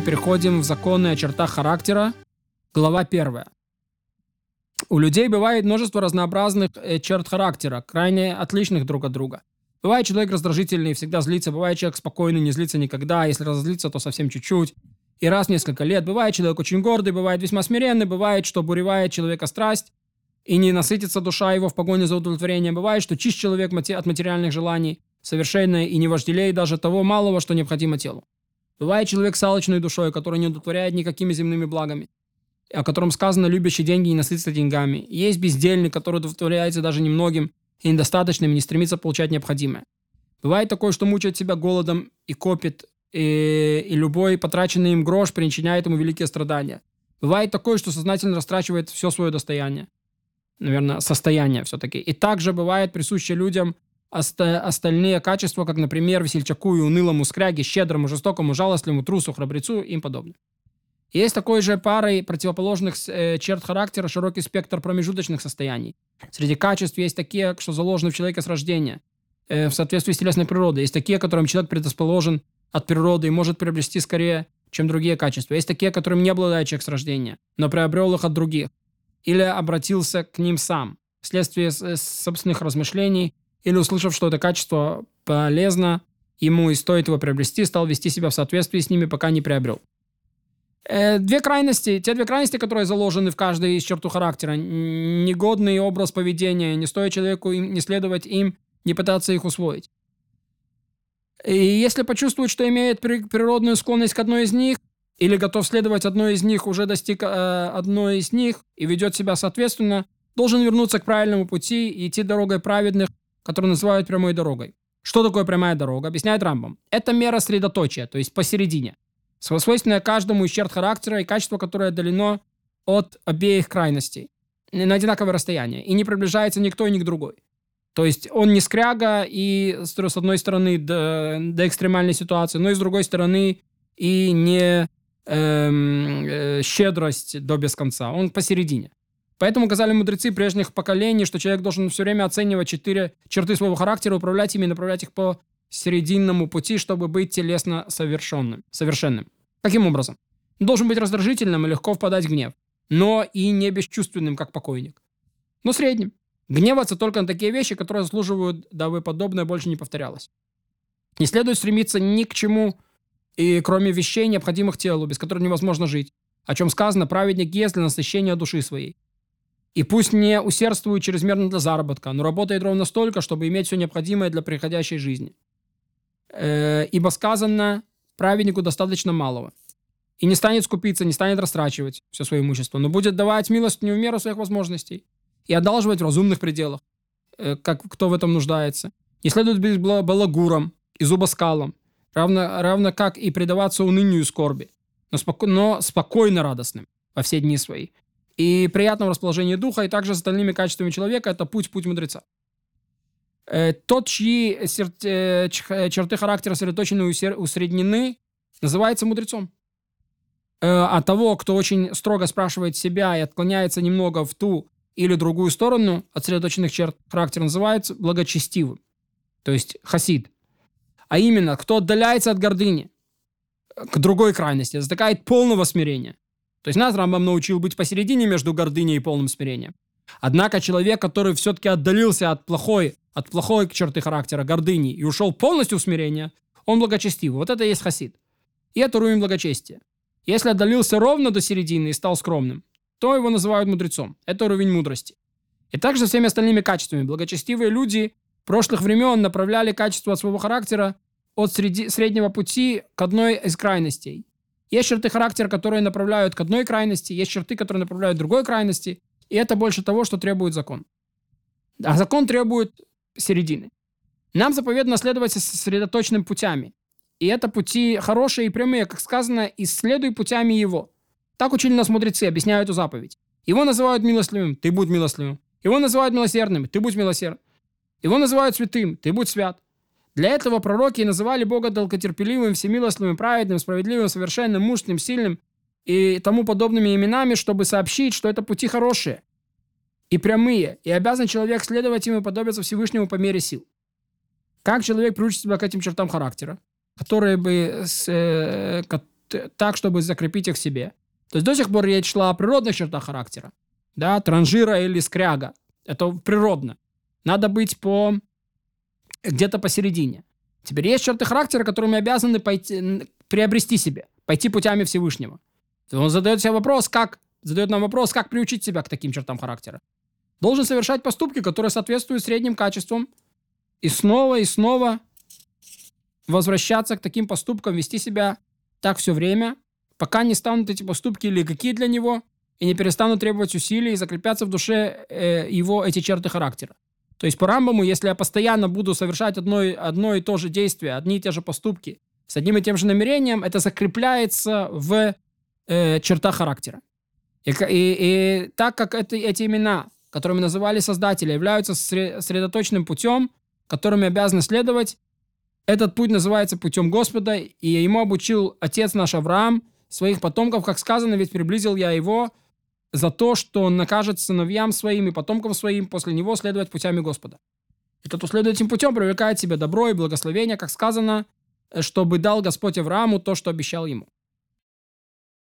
переходим в законы о чертах характера. Глава первая. У людей бывает множество разнообразных э, черт характера, крайне отличных друг от друга. Бывает человек раздражительный, всегда злится, бывает человек спокойный, не злится никогда, если разозлится, то совсем чуть-чуть. И раз в несколько лет. Бывает человек очень гордый, бывает весьма смиренный, бывает, что буревает человека страсть, и не насытится душа его в погоне за удовлетворением. Бывает, что чист человек от материальных желаний, совершенно и не вожделеет даже того малого, что необходимо телу. Бывает человек с алчной душой, который не удовлетворяет никакими земными благами, о котором сказано «любящий деньги не насытится деньгами». Есть бездельник, который удовлетворяется даже немногим и недостаточным, и не стремится получать необходимое. Бывает такое, что мучает себя голодом и копит, и, и любой потраченный им грош причиняет ему великие страдания. Бывает такое, что сознательно растрачивает все свое достояние. Наверное, состояние все-таки. И также бывает присуще людям – оста- остальные качества, как, например, весельчаку и унылому скряге, щедрому, жестокому, жалостливому, трусу, храбрецу и им подобное. Есть такой же парой противоположных э, черт характера широкий спектр промежуточных состояний. Среди качеств есть такие, что заложены в человеке с рождения, э, в соответствии с телесной природой. Есть такие, которым человек предрасположен от природы и может приобрести скорее, чем другие качества. Есть такие, которым не обладает человек с рождения, но приобрел их от других. Или обратился к ним сам, вследствие э, собственных размышлений или услышав, что это качество полезно, ему и стоит его приобрести, стал вести себя в соответствии с ними, пока не приобрел. Э, две крайности, те две крайности, которые заложены в каждой из черту характера, негодный образ поведения, не стоит человеку им, не следовать им, не пытаться их усвоить. И если почувствует, что имеет природную склонность к одной из них, или готов следовать одной из них, уже достиг э, одной из них и ведет себя соответственно, должен вернуться к правильному пути и идти дорогой праведных, которую называют прямой дорогой. Что такое прямая дорога? Объясняет Рамбом. Это мера средоточия, то есть посередине. Свойственная каждому из черт характера и качество, которое отдалено от обеих крайностей на одинаковое расстояние. И не приближается никто и ни к другой. То есть он не скряга и с одной стороны до, до экстремальной ситуации, но и с другой стороны и не эм, э, щедрость до без конца. Он посередине. Поэтому сказали мудрецы прежних поколений, что человек должен все время оценивать четыре черты своего характера, управлять ими направлять их по серединному пути, чтобы быть телесно совершенным. совершенным. Каким образом? должен быть раздражительным и легко впадать в гнев, но и не бесчувственным, как покойник. Но средним. Гневаться только на такие вещи, которые заслуживают, дабы подобное больше не повторялось. Не следует стремиться ни к чему, и кроме вещей, необходимых телу, без которых невозможно жить, о чем сказано праведник есть для насыщения души своей. И пусть не усердствует чрезмерно для заработка, но работает ровно столько, чтобы иметь все необходимое для приходящей жизни. Э, ибо сказано, праведнику достаточно малого. И не станет скупиться, не станет растрачивать все свое имущество, но будет давать милость не в меру своих возможностей и одалживать в разумных пределах, э, как кто в этом нуждается. Не следует быть балагуром и зубоскалом, равно, равно как и предаваться унынию и скорби, но, споко, но спокойно радостным во все дни свои и приятного расположения духа, и также с остальными качествами человека. Это путь, путь мудреца. Э, тот, чьи э, черты характера сосредоточены и усреднены, называется мудрецом. Э, а того, кто очень строго спрашивает себя и отклоняется немного в ту или другую сторону от сосредоточенных черт характера, называется благочестивым. То есть хасид. А именно, кто отдаляется от гордыни к другой крайности, затыкает полного смирения. То есть нас Рамбам научил быть посередине между гордыней и полным смирением. Однако человек, который все-таки отдалился от плохой, от плохой черты характера, гордыни, и ушел полностью в смирение, он благочестивый. Вот это и есть хасид. И это уровень благочестия. Если отдалился ровно до середины и стал скромным, то его называют мудрецом. Это уровень мудрости. И также всеми остальными качествами. Благочестивые люди прошлых времен направляли качество своего характера от среди, среднего пути к одной из крайностей. Есть черты характера, которые направляют к одной крайности, есть черты, которые направляют к другой крайности, и это больше того, что требует закон. А закон требует середины. Нам заповедано следовать сосредоточенным путями. И это пути хорошие и прямые, как сказано, исследуй путями его. Так учили нас мудрецы, объясняют эту заповедь. Его называют милостливым, ты будь милостливым. Его называют милосердным, ты будь милосерд. Его называют святым, ты будь свят. Для этого пророки называли Бога долготерпеливым, всемилостливым, праведным, справедливым, совершенным, мужным, сильным и тому подобными именами, чтобы сообщить, что это пути хорошие и прямые, и обязан человек следовать им и подобиться Всевышнему по мере сил. Как человек приучит себя к этим чертам характера, которые бы, с, э, так, чтобы закрепить их в себе. То есть до сих пор речь шла о природных чертах характера. Да, транжира или скряга. Это природно. Надо быть по где-то посередине. Теперь есть черты характера, которые мы обязаны пойти, приобрести себе, пойти путями Всевышнего. Он задает себе вопрос, как, задает нам вопрос, как приучить себя к таким чертам характера. Должен совершать поступки, которые соответствуют средним качествам, и снова и снова возвращаться к таким поступкам, вести себя так все время, пока не станут эти поступки или какие для него, и не перестанут требовать усилий и закрепятся в душе э, его эти черты характера. То есть по Рамбаму, если я постоянно буду совершать одно, одно и то же действие, одни и те же поступки с одним и тем же намерением, это закрепляется в э, чертах характера. И, и, и так как это, эти имена, которыми называли создатели, являются средоточным путем, которым обязаны следовать, этот путь называется путем Господа, и ему обучил отец наш Авраам своих потомков, как сказано, ведь приблизил я его за то, что он накажет сыновьям своим и потомкам своим после него следовать путями Господа. И тот, кто следует этим путем, привлекает себе добро и благословение, как сказано, чтобы дал Господь Аврааму то, что обещал ему.